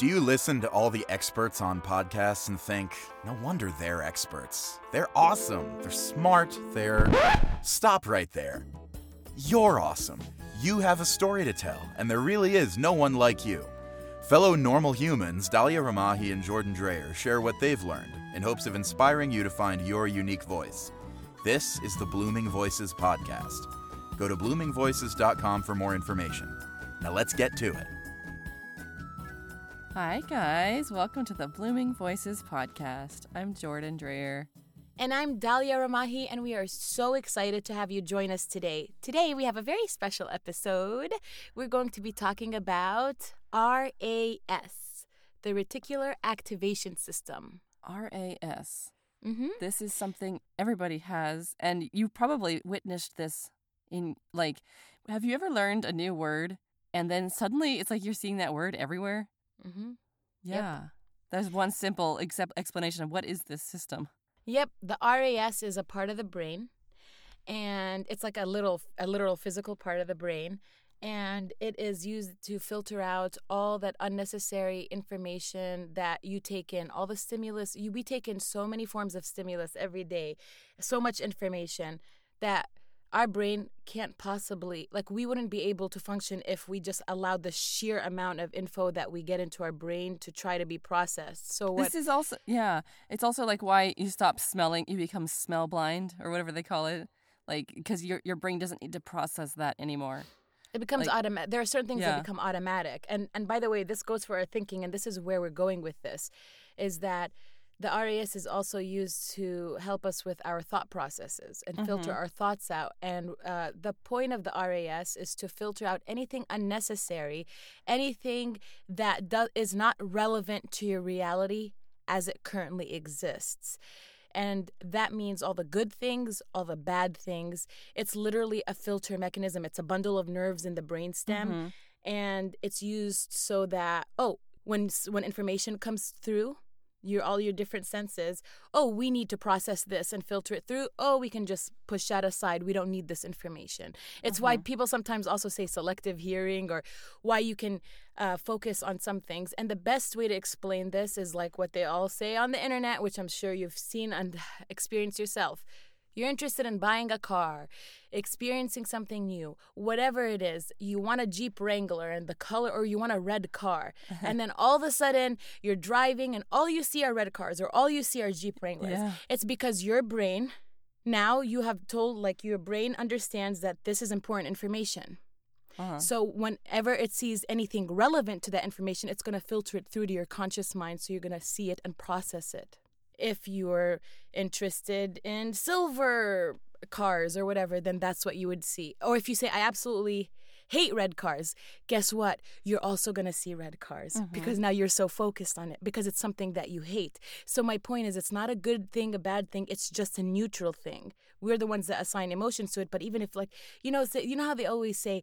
Do you listen to all the experts on podcasts and think, no wonder they're experts? They're awesome, they're smart, they're. Stop right there. You're awesome. You have a story to tell, and there really is no one like you. Fellow normal humans, Dahlia Ramahi and Jordan Dreyer share what they've learned in hopes of inspiring you to find your unique voice. This is the Blooming Voices Podcast. Go to bloomingvoices.com for more information. Now let's get to it. Hi, guys. Welcome to the Blooming Voices podcast. I'm Jordan Dreyer. And I'm Dahlia Ramahi, and we are so excited to have you join us today. Today, we have a very special episode. We're going to be talking about RAS, the Reticular Activation System. RAS. Mm-hmm. This is something everybody has, and you probably witnessed this in like, have you ever learned a new word and then suddenly it's like you're seeing that word everywhere? Mm-hmm. Yeah. There's one simple except explanation of what is this system. Yep, the RAS is a part of the brain, and it's like a little, a literal physical part of the brain, and it is used to filter out all that unnecessary information that you take in, all the stimulus. You we take in so many forms of stimulus every day, so much information that our brain can't possibly like we wouldn't be able to function if we just allowed the sheer amount of info that we get into our brain to try to be processed so what This is also yeah, it's also like why you stop smelling, you become smell blind or whatever they call it. Like because your your brain doesn't need to process that anymore. it becomes like- automatic there are certain things Yeah. that become automatic and and by the way this goes for our thinking and this is where we're going with this is that the RAS is also used to help us with our thought processes and filter our thoughts out. And uh, the point of the RAS is to filter out anything unnecessary, anything that do- is not relevant to your reality as it currently exists. And that means all the good things, all the bad things. It's literally a filter mechanism. It's a bundle of nerves in the brainstem, and it's used so that oh, when when information comes through, your all your different senses, oh, we need to process this and filter it through. Oh, we can just push that aside. We don't need this information. It's why people sometimes also say selective hearing or why you can uh, focus on some things. And the best way to explain this is like what they all say on the internet, which I'm sure you've seen and experienced yourself. You're interested in buying a car, experiencing something new, whatever it is. You want a Jeep Wrangler and the color, or you want a red car. and then all of a sudden, you're driving and all you see are red cars, or all you see are Jeep Wranglers. Yeah. It's because your brain, now you have told, like, your brain understands that this is important information. Uh-huh. So whenever it sees anything relevant to that information, it's going to filter it through to your conscious mind. So you're going to see it and process it. If you're interested in silver cars or whatever, then that's what you would see. Or if you say, I absolutely hate red cars, guess what? You're also going to see red cars mm-hmm. because now you're so focused on it because it's something that you hate. So my point is, it's not a good thing, a bad thing. It's just a neutral thing. We're the ones that assign emotions to it. But even if, like, you know, you know how they always say,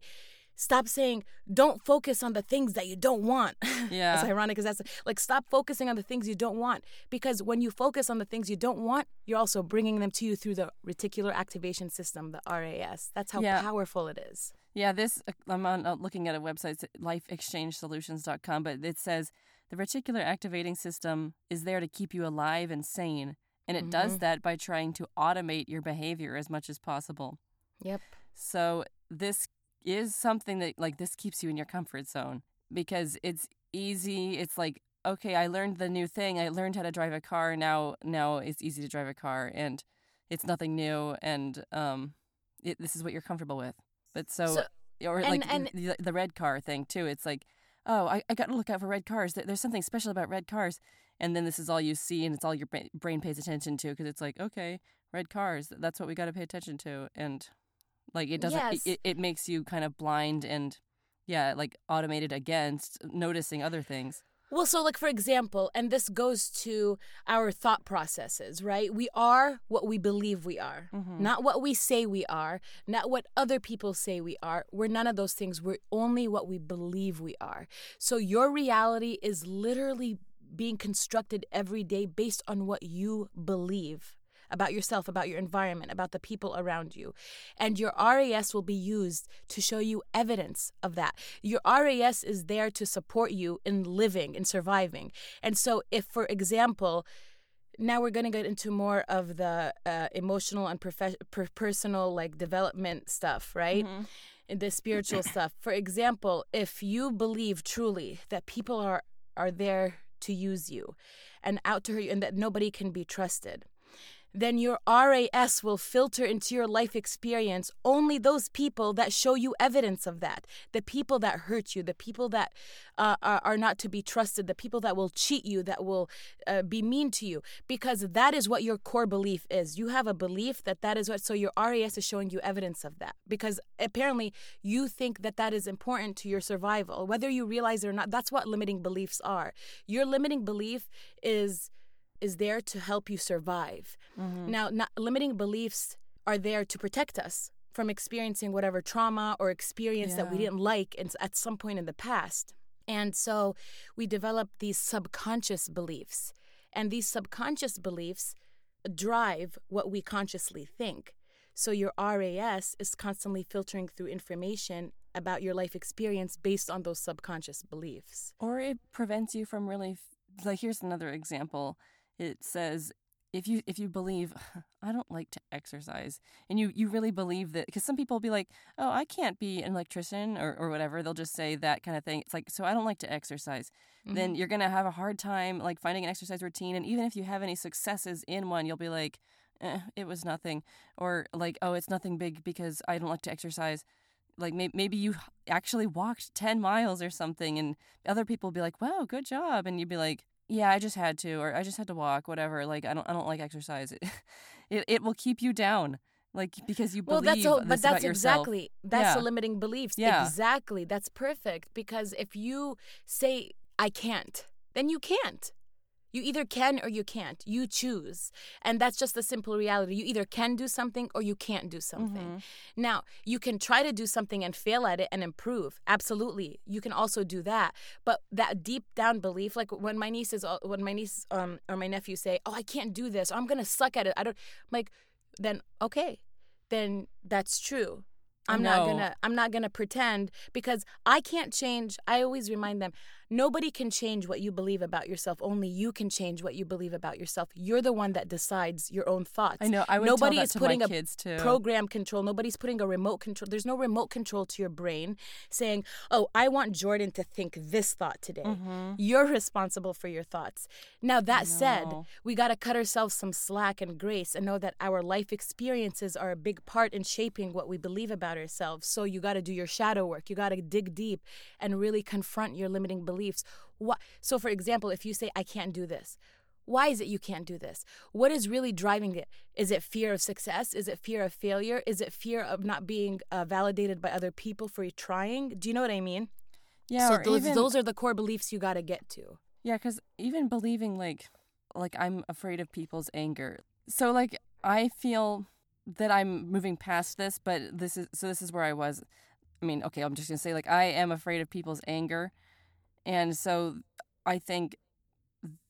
stop saying don't focus on the things that you don't want Yeah. it's ironic because that's like stop focusing on the things you don't want because when you focus on the things you don't want you're also bringing them to you through the reticular activation system the ras that's how Yeah. powerful it is Yeah, this I'm on uh, looking at a website, lifeexchangesolutions.com, but it says the reticular activating system is there to keep you alive and sane, and it does that by trying to automate your behavior as much as possible. yep So this is something that like this keeps you in your comfort zone because it's easy. It's like okay, I learned the new thing. I learned how to drive a car. Now now it's easy to drive a car and it's nothing new and um it, this is what you're comfortable with. But so, So- or and- like and- the, the red car thing too. It's like oh, I, I got to look out for red cars. There- There's something special about red cars. And then this is all you see, and it's all your brain pays attention to because it's like, okay, red cars. That's what we got to pay attention to. And like it doesn't, Yes. it, it makes you kind of blind and yeah, like automated against noticing other things. Well, so like for example, and this goes to our thought processes, right? We are what we believe we are, mm-hmm. not what we say we are, not what other people say we are. We're none of those things. We're only what we believe we are. So your reality is literally being constructed every day based on what you believe about yourself, about your environment, about the people around you. And your RAS will be used to show you evidence of that. Your RAS is there to support you in living and surviving. And so, if, for example, now we're going to get into more of the uh, emotional and prof- per- personal like development stuff right mm-hmm. the spiritual stuff for example if you believe truly that people are are there to use you and out to hurt you and that nobody can be trusted then your RAS will filter into your life experience only those people that show you evidence of that. The people that hurt you, the people that uh, are, are, not to be trusted, the people that will cheat you, that will uh, be mean to you, because that is what your core belief is. You have a belief that that is what, so your RAS is showing you evidence of that, because apparently you think that that is important to your survival. Whether you realize it or not, that's what limiting beliefs are. Your limiting belief is is there to help you survive. Mm-hmm. Now, not, limiting beliefs are there to protect us from experiencing whatever trauma or experience yeah. that we didn't like at some point in the past. And so we develop these subconscious beliefs. And these subconscious beliefs drive what we consciously think. So your RAS is constantly filtering through information about your life experience based on those subconscious beliefs. Or it prevents you from really, like, here's another example it says if you if you believe i don't like to exercise and you you really believe that because some people will be like oh i can't be an electrician or, or whatever they'll just say that kind of thing it's like so i don't like to exercise mm-hmm. then you're gonna have a hard time like finding an exercise routine and even if you have any successes in one you'll be like eh, it was nothing or like oh it's nothing big because i don't like to exercise like maybe, maybe you actually walked 10 miles or something and other people will be like wow good job and you'd be like yeah, I just had to, or I just had to walk, whatever. Like I don't, I don't like exercise. It, it, it will keep you down, like because you believe. Well, that's all, but that's yourself. exactly that's yeah. the limiting beliefs. Yeah. exactly. That's perfect because if you say I can't, then you can't. You either can or you can't. You choose. And that's just the simple reality. You either can do something or you can't do something. Mm-hmm. Now, you can try to do something and fail at it and improve. Absolutely. You can also do that. But that deep down belief, like when my nieces, when my niece um, or my nephew say, oh, I can't do this, or I'm going to suck at it. I don't, I'm like, then okay, then that's true. I'm no. not gonna I'm not gonna pretend because I can't change. I always remind them, Nobody can change what you believe about yourself. Only you can change what you believe about yourself. You're the one that decides your own thoughts. I know. I would Nobody tell that is to putting my kids a too. program control. Nobody's putting a remote control. There's no remote control to your brain saying, "Oh, I want Jordan to think this thought today." Mm-hmm. You're responsible for your thoughts. Now that said, we got to cut ourselves some slack and grace and know that our life experiences are a big part in shaping what we believe about ourselves. So you got to do your shadow work. You got to dig deep and really confront your limiting beliefs beliefs. What, so, for example, if you say, I can't do this, why is it you can't do this? What is really driving it? Is it fear of success? Is it fear of failure? Is it fear of not being uh, validated by other people for you trying? Do you know what I mean? Yeah. So those, even, those are the core beliefs you got to get to. Yeah, because even believing like, like I'm afraid of people's anger. So like I feel that I'm moving past this, but this is so this is where I was. I mean, okay, I'm just gonna say like I am afraid of people's anger and so I think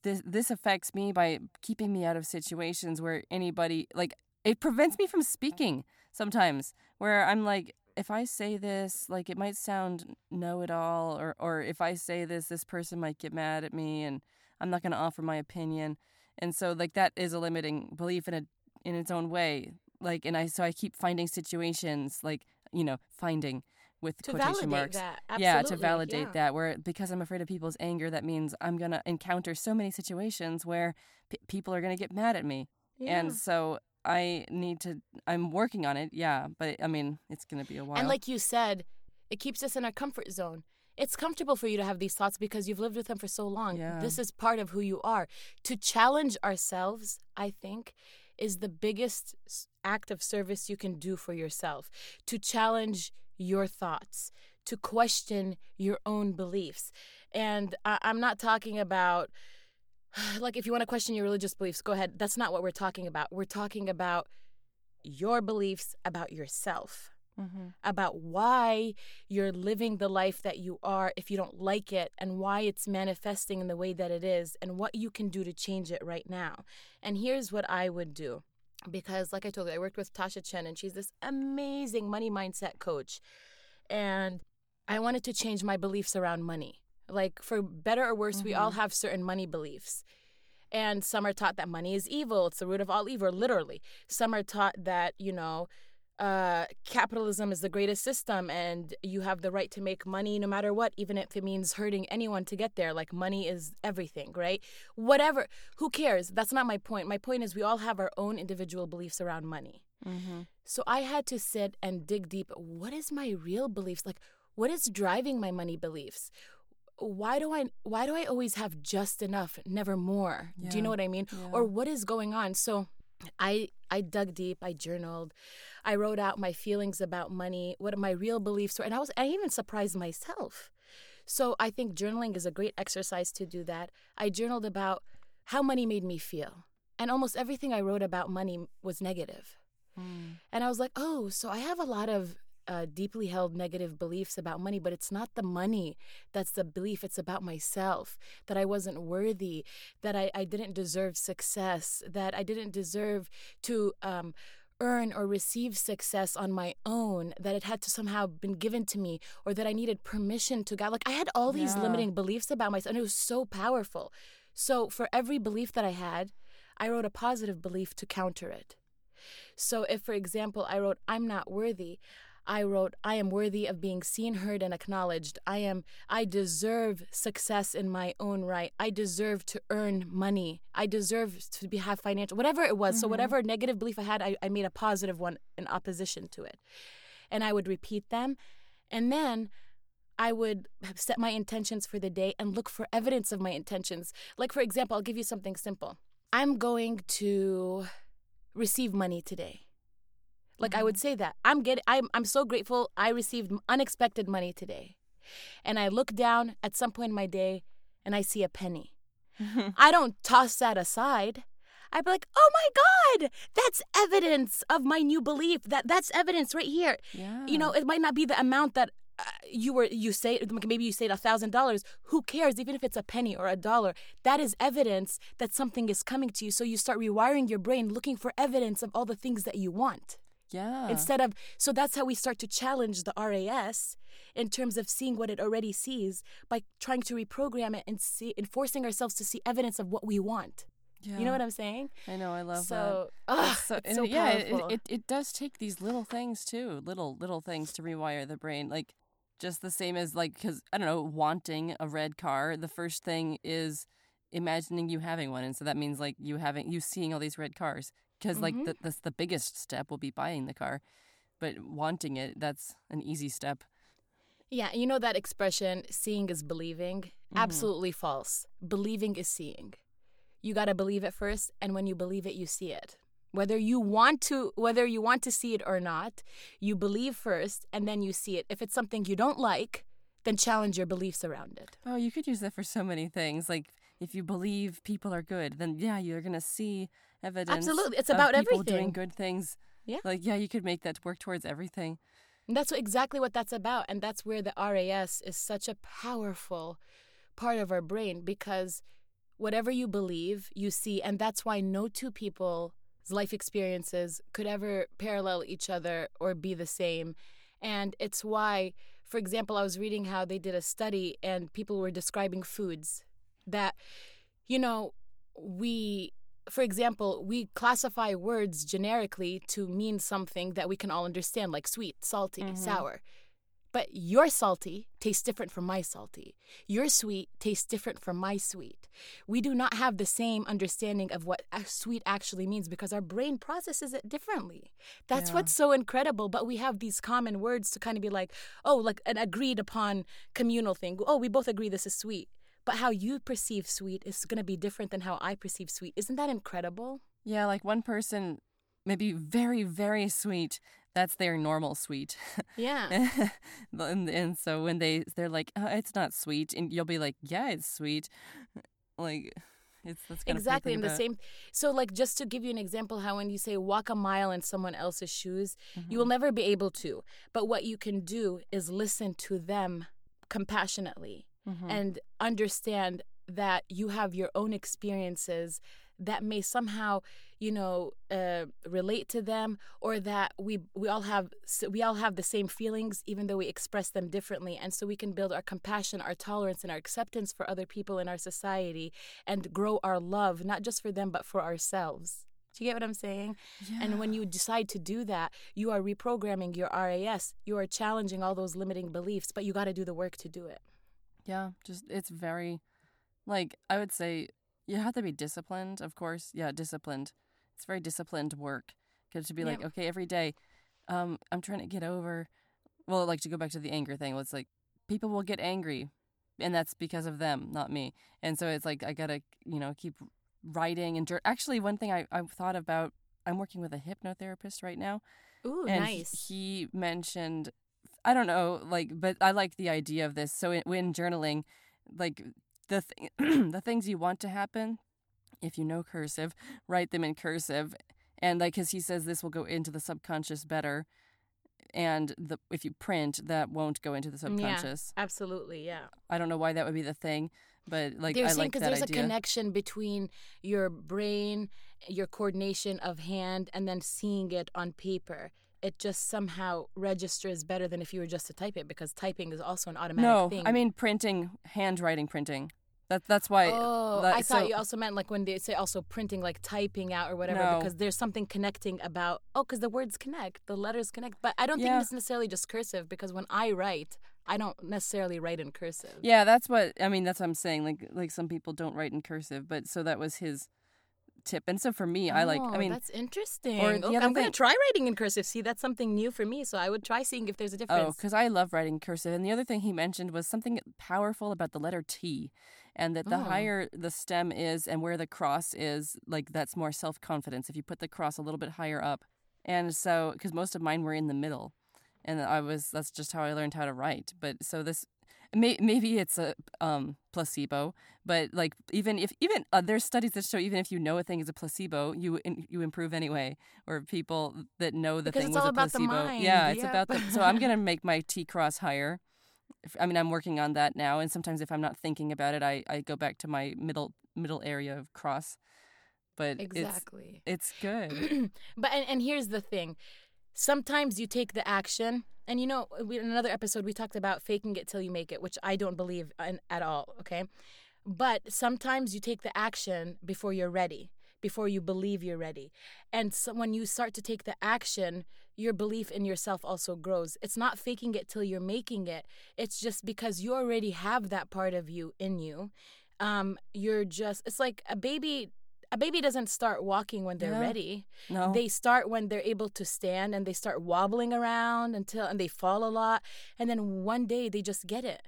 this this affects me by keeping me out of situations where anybody like it prevents me from speaking sometimes where I'm like if I say this like it might sound know it all or or if I say this this person might get mad at me and I'm not going to offer my opinion. And so like that is a limiting belief in a in its own way like and I so I keep finding situations like you know finding with to quotation marks. That. Yeah, to validate yeah. that. Where because I'm afraid of people's anger, that means I'm gonna encounter so many situations where p- people are gonna get mad at me, yeah. and so I need to. I'm working on it. Yeah, but I mean, it's gonna be a while. And like you said, it keeps us in our comfort zone. It's comfortable for you to have these thoughts because you've lived with them for so long. Yeah. This is part of who you are. To challenge ourselves, I think, is the biggest act of service you can do for yourself. To challenge your thoughts, to question your own beliefs. And I- I'm not talking about, like, if you want to question your religious beliefs, go ahead. That's not what we're talking about. We're talking about your beliefs about yourself. Mm-hmm. About why you're living the life that you are if you don't like it, and why it's manifesting in the way that it is, and what you can do to change it right now. And here's what I would do because like I told you, I worked with Tasha Chen and she's this amazing money mindset coach. And I wanted to change my beliefs around money. Like for better or worse, we all mm-hmm. have certain money beliefs. And some are taught that money is evil, it's the root of all evil, literally. Some are taught that, you know, uh, capitalism is the greatest system and you have the right to make money no matter what, even if it means hurting anyone to get there. Like money is everything, right? Whatever. Who cares? That's not my point. My point is we all have our own individual beliefs around money. Mm-hmm. So I had to sit and dig deep. What is my real beliefs? Like, what is driving my money beliefs? Why do I why do I always have just enough, never more? Do you know what I mean? Yeah. Or what is going on? So I I dug deep, I journaled, I wrote out my feelings about money, what my real beliefs were, and I was I even surprised myself. So I think journaling is a great exercise to do that. I journaled about how money made me feel. And almost everything I wrote about money was negative. Mm. And I was like, oh, so I have a lot of uh, deeply held negative beliefs about money, but it's not the money that's the belief. It's about myself that I wasn't worthy, that I, I didn't deserve success, that I didn't deserve to um, earn or receive success on my own, that it had to somehow been given to me, or that I needed permission to God. Like I had all these Yeah. limiting beliefs about myself, and it was so powerful. So for every belief that I had, I wrote a positive belief to counter it. So if, for example, I wrote, I'm not worthy, I wrote, I am worthy of being seen, heard, and acknowledged. I am, I deserve success in my own right. I deserve to earn money. I deserve to be, have financial, whatever it was. So mm-hmm. whatever negative belief I had, I, I made a positive one in opposition to it. And I would repeat them. And then I would set my intentions for the day and look for evidence of my intentions. Like, for example, I'll give you something simple. I'm going to receive money today. Like I would say that I'm getting I'm I'm so grateful I received unexpected money today. And I look down at some point in my day and I see a penny. I don't toss that aside. I'd be like, "Oh my god, that's evidence of my new belief. That that's evidence right here." Yeah. You know, it might not be the amount that uh, you were you say maybe you say a thousand dollars. Who cares? Even if it's a penny or a dollar, that is evidence that something is coming to you. So you start rewiring your brain, looking for evidence of all the things that you want Yeah. instead of so that's how we start to challenge the RAS in terms of seeing what it already sees by trying to reprogram it and see and forcing ourselves to see evidence of what we want. yeah. You know what I'm saying? I know. I love that. so, It's ugh, so, it's and so yeah, it, it, it does take these little things too, little little things to rewire the brain. Like just the same as like because I don't know, wanting a red car. The first thing is imagining you having one, and so that means like you having you seeing all these red cars. Because like Mhm. the, that's the biggest step will be buying the car, but wanting it that's an easy step. Yeah, you know that expression, seeing is believing? Mm-hmm. Absolutely false. Believing is seeing. You got to believe it first, and when you believe it, you see it. Whether you want to whether you want to see it or not, you believe first and then you see it. If it's something you don't like, then challenge your beliefs around it. Oh, you could use that for so many things. Like if you believe people are good, then yeah, you're gonna see evidence. Absolutely. It's about people everything. doing good things. Yeah. Like yeah, you could make that work towards everything. And that's exactly what that's about. And that's where the RAS is such a powerful part of our brain because whatever you believe, you see. And that's why no two people's life experiences could ever parallel each other or be the same. And it's why, for example, I was reading how they did a study and people were describing foods that, you know, we for example, we classify words generically to mean something that we can all understand, like sweet, salty, Mhm. sour. But your salty tastes different from my salty. Your sweet tastes different from my sweet. We do not have the same understanding of what a sweet actually means because our brain processes it differently. That's Yeah. what's so incredible. But we have these common words to kind of be like, oh, like an agreed upon communal thing. Oh, we both agree this is sweet. But how you perceive sweet is going to be different than how I perceive sweet. Isn't that incredible? Yeah, like one person maybe very very sweet. That's their normal sweet. Yeah. and, and so when they they're like, oh, it's not sweet, and you'll be like, yeah, it's sweet. Like it's that's exactly of in the same so like just to give you an example how when you say walk a mile in someone else's shoes you will mm-hmm. never be able to but what you can do is listen to them compassionately Mm-hmm. and understand that you have your own experiences that may somehow you know uh, relate to them or that we we all have we all have the same feelings even though we express them differently and so we can build our compassion our tolerance and our acceptance for other people in our society and grow our love not just for them but for ourselves do you get what I'm saying? Yeah. And when you decide to do that, you are reprogramming your RAS. You are challenging all those limiting beliefs, but you got to do the work to do it. Yeah, just it's very like I would say you have to be disciplined, of course. Yeah, disciplined. It's very disciplined work. Cuz to be like, okay, every day um I'm trying to get over well, like to go back to the anger thing, it's like people will get angry and that's because of them, not me. And so it's like I got to, you know, keep writing and jour- actually one thing I I thought about I'm working with a hypnotherapist right now Ooh, and nice. he mentioned i don't know like but i like the idea of this so in, when journaling like the th- the things you want to happen if you know cursive write them in cursive and like because he says this will go into the subconscious better and the if you print that won't go into the subconscious Yeah, Absolutely, yeah. i don't know why that would be the thing but like They're i saying like that there's idea a connection between your brain, your coordination of hand, and then seeing it on paper. It just somehow registers better than if you were just to type it because typing is also an automatic no thing. i mean printing handwriting printing that, that's why Oh, that- I thought so- you also meant like when they say also printing, like typing out or whatever, No. because there's something connecting about. Oh, because the words connect, the letters connect. But I don't Yeah. think it's necessarily just cursive because when I write, I don't necessarily write in cursive. Yeah, that's what I mean. That's what I'm saying. Like, like some people don't write in cursive, but so that was his tip. And so for me, I like. I Oh, mean, that's interesting. or Okay, I'm gonna try writing in cursive. See, that's something new for me, so I would try seeing if there's a difference. oh, difference. because I love writing cursive. And the other thing he mentioned was something powerful about the letter T, and that the Oh. higher the stem is and where the cross is, like that's more self confidence. If you put the cross a little bit higher up, and so because most of mine were in the middle, and I was that's just how I learned how to write. But so this. May, maybe it's a um, placebo, but like even if even uh, there's studies that show even if you know a thing is a placebo, you in, you improve anyway. Or people that know the Because thing it's was all a about the placebo. mind, Yeah, it's yep. about the. So I'm gonna make my T cross higher. If- I mean, I'm working on that now, and sometimes if I'm not thinking about it, I, I go back to my middle middle area of cross. But exactly. it's it's good. but and, and here's the thing sometimes you take the action and you know we, in another episode we talked about faking it till you make it which i don't believe in, at all okay? But sometimes you take the action before you're ready before you believe you're ready. And so when you start to take the action your belief in yourself also grows. It's not faking it till you're making it. It's just because you already have that part of you in you. Um you're just it's like a baby a baby doesn't start walking when they're Yeah. ready. No, they start when they're able to stand and they start wobbling around until and they fall a lot and then one day they just get it.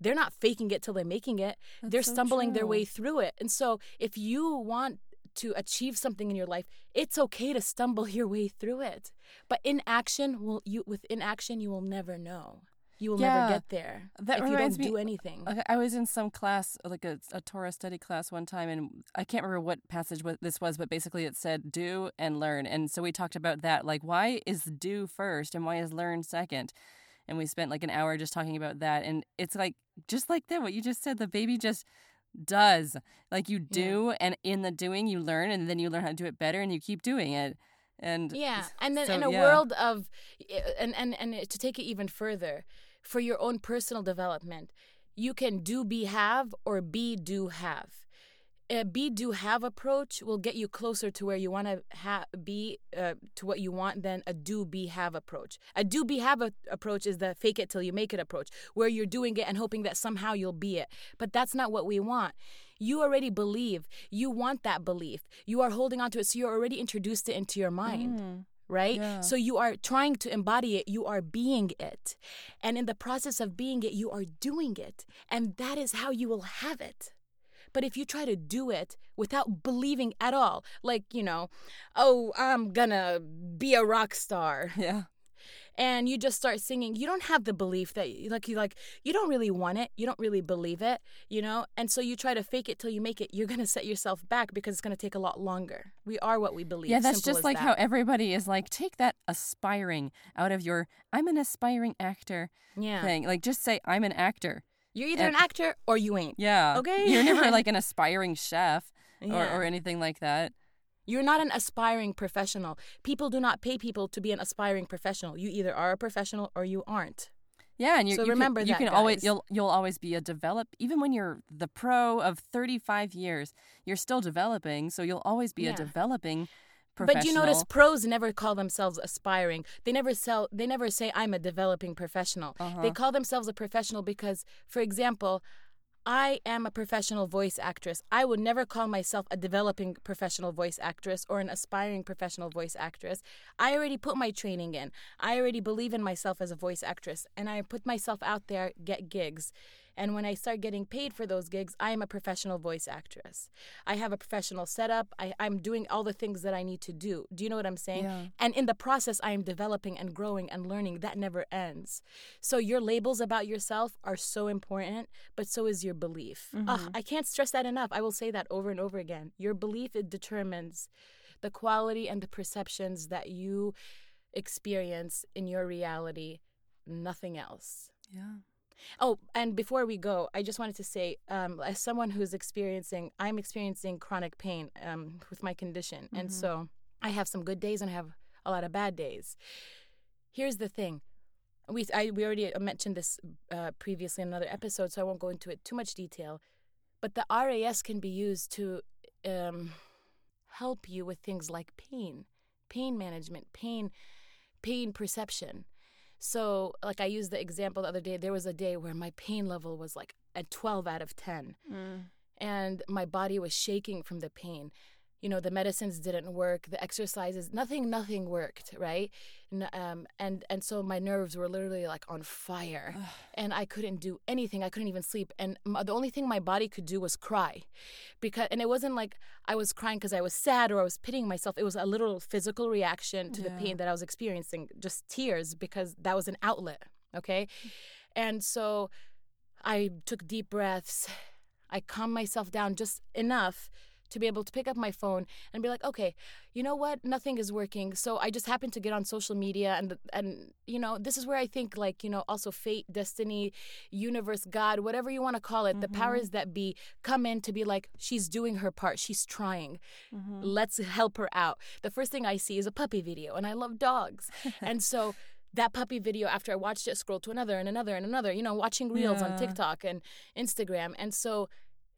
They're not faking it till they're making it. They're so stumbling their way through it. And so if you want to achieve something in your life it's okay to stumble your way through it. But in action will you with inaction you will never know you will Yeah. never get there That if you don't me- do anything I was in some class, like a, a Torah study class one time, and I can't remember what passage this was, but basically it said do and learn. And so we talked about that. Like, why is do first and why is learn second? And we spent like an hour just talking about that. And it's like, just like that, what you just said, the baby just does. Like, you do, and in the doing, you learn, and then you learn how to do it better, and you keep doing it. And Yeah, and then so, in a yeah. world of, eh, and and and to take it even further, for your own personal development, you can do, be, have, or be, do, have. A be, do, have approach will get you closer to where you want to ha- be, uh, to what you want, than a do, be, have approach. A do, be, have a- approach is the fake it till you make it approach, where you're doing it and hoping that somehow you'll be it. But that's not what we want. You already believe. You want that belief. You are holding on to it, so you're already introduced it into your mind Mm, right? Yeah. So you are trying to embody it, you are being it. And in the process of being it, you are doing it. And that is how you will have it. But if you try to do it without believing at all, like, you know, oh, I'm gonna be a rock star, yeah. And you just start singing, you don't have the belief that, like, you like, you don't really want it, you don't really believe it, you know? And so you try to fake it till you make it, you're gonna set yourself back because it's gonna take a lot longer. We are what we believe. Yeah, that's Simple just like that. how everybody is like, take that aspiring out of your I'm an aspiring actor yeah. thing. Like, just say I'm an actor. You're either And- an actor or you ain't. Yeah. Okay. You're never like an aspiring chef. or, Yeah. or anything like that. You're not an aspiring professional. People do not pay people to be an aspiring professional. You either are a professional or you aren't. Yeah, and you, So you remember can, you that, can always you'll you'll always be a develop even when you're the pro of 35 years, you're still developing, so you'll always be Yeah. a developing professional. But you notice pros never call themselves aspiring. They never sell they never say I'm a developing professional. Uh-huh. They call themselves a professional because for example, I am a professional voice actress. I would never call myself a developing professional voice actress or an aspiring professional voice actress. I already put my training in. I already believe in myself as a voice actress and I put myself out there, get gigs. And when I start getting paid for those gigs, I am a professional voice actress. I have a professional setup. I, I'm doing all the things that I need to do. Do you know what I'm saying? Yeah. And in the process, I am developing and growing and learning. That never ends. So your labels about yourself are so important, but so is your belief. Mm-hmm. Ugh, I can't stress that enough. I will say that over and over again. Your belief it determines the quality and the perceptions that you experience in your reality. Nothing else. Yeah. Oh, and before we go, I just wanted to say, um, as someone who's experiencing, I'm experiencing chronic pain um, with my condition, and so I have some good days and I have a lot of bad days. Here's the thing. We I, we already mentioned this uh, previously in another episode, so I won't go into it too much detail. But the RAS can be used to um, help you with things like pain, pain management, pain, pain perception. So, like I used the example the other day, there was a day where my pain level was like a 12 out of 10, mm. and my body was shaking from the pain. You know, the medicines didn't work, the exercises, nothing, nothing worked, right? N- Um, and and so my nerves were literally like on fire, and I couldn't do anything. I couldn't even sleep, and the only thing my body could do was cry, because and it wasn't like I was crying because I was sad or I was pitying myself. It was a literal physical reaction to the pain that I was experiencing, just tears because that was an outlet. Okay, and so I took deep breaths. I calmed myself down just enough to be able to pick up my phone and be like, okay, you know what? Nothing is working. So I just happened to get on social media and and you know, this is where I think like, you know, also fate, destiny, universe, God, whatever you want to call it, the mm-hmm. powers that be come in to be like, she's doing her part. She's trying. Mm-hmm. Let's help her out. The first thing I see is a puppy video and I love dogs. and so that puppy video after I watched it scroll to another and another and another, you know, watching reels on TikTok and Instagram. And so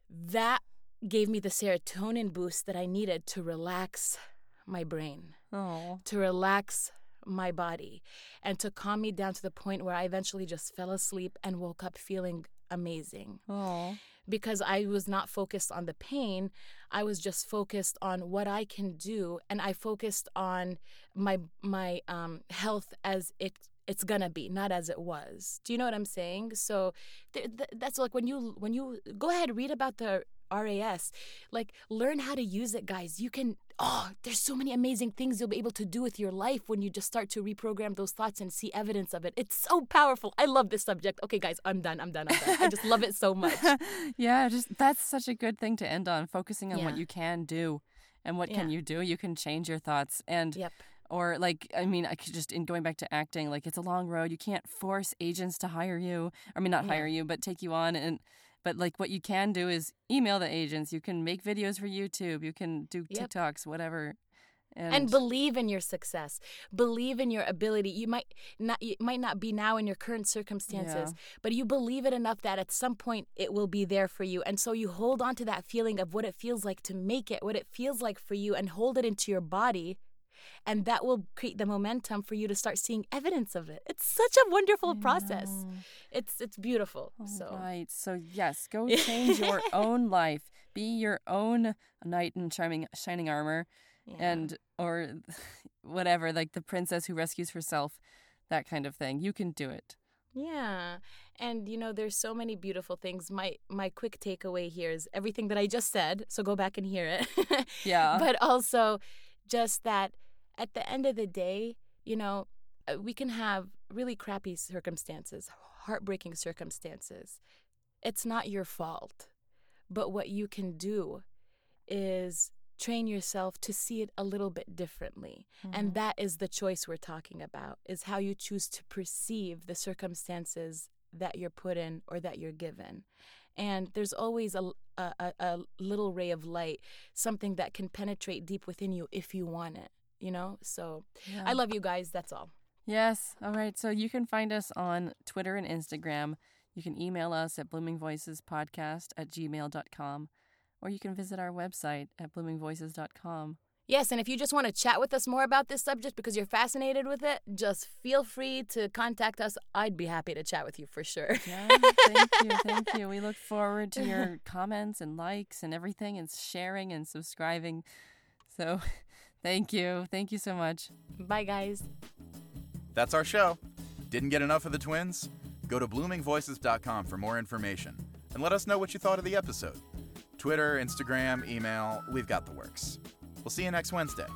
that gave me the serotonin boost that I needed to relax my brain, Oh. to relax my body, and to calm me down to the point where I eventually just fell asleep and woke up feeling amazing Oh. because I was not focused on the pain. I was just focused on what I can do, and I focused on my my um, health as it it's gonna be, not as it was. Do you know what I'm saying? So th- th- that's like when you when you go ahead read about the RAS, like learn how to use it, guys. You can. Oh, there's so many amazing things you'll be able to do with your life when you just start to reprogram those thoughts and see evidence of it. It's so powerful. I love this subject. Okay, guys, I'm done. I'm done. I'm done. I just love it so much. yeah, just that's such a good thing to end on, focusing on what you can do. And what can you do? You can change your thoughts and Yep. or like I mean, I could just in going back to acting, like it's a long road. You can't force agents to hire you. I mean not Yeah. hire you, but take you on and but like what you can do is email the agents. You can make videos for YouTube. You can do Yep. TikToks, whatever. And, and believe in your success believe in your ability you might not it might not be now in your current circumstances but you believe it enough that at some point it will be there for you and so you hold on to that feeling of what it feels like to make it what it feels like for you and hold it into your body and that will create the momentum for you to start seeing evidence of it it's such a wonderful process it's it's beautiful All so right. So yes, go change your own life. Be your own knight in shining shining armor, yeah. and or whatever, like the princess who rescues herself, that kind of thing. You can do it. Yeah. And you know there's so many beautiful things. My my quick takeaway here is everything that I just said, so go back and hear it. Yeah. but also just that at the end of the day, you know, uh, we can have really crappy circumstances, heartbreaking circumstances. It's not your fault. But what you can do is train yourself to see it a little bit differently. And that is the choice we're talking about, is how you choose to perceive the circumstances that you're put in or that you're given. And there's always a, a, a little ray of light, something that can penetrate deep within you if you want it, you know? So Yeah. I love you guys. That's all. Yes. All right. So you can find us on Twitter and Instagram. You can email us at bloomingvoicespodcast at gmail.com, or you can visit our website at bloomingvoices.com. Yes, and if you just want to chat with us more about this subject because you're fascinated with it, just feel free to contact us. I'd be happy to chat with you for sure. Yeah, thank you, thank you. We look forward to your comments and likes and everything, and sharing and subscribing. So, thank you, thank you so much. Bye, guys. That's our show. Didn't get enough of the twins? Go to bloomingvoices.com for more information and let us know what you thought of the episode. Twitter, Instagram, email, we've got the works. We'll see you next Wednesday.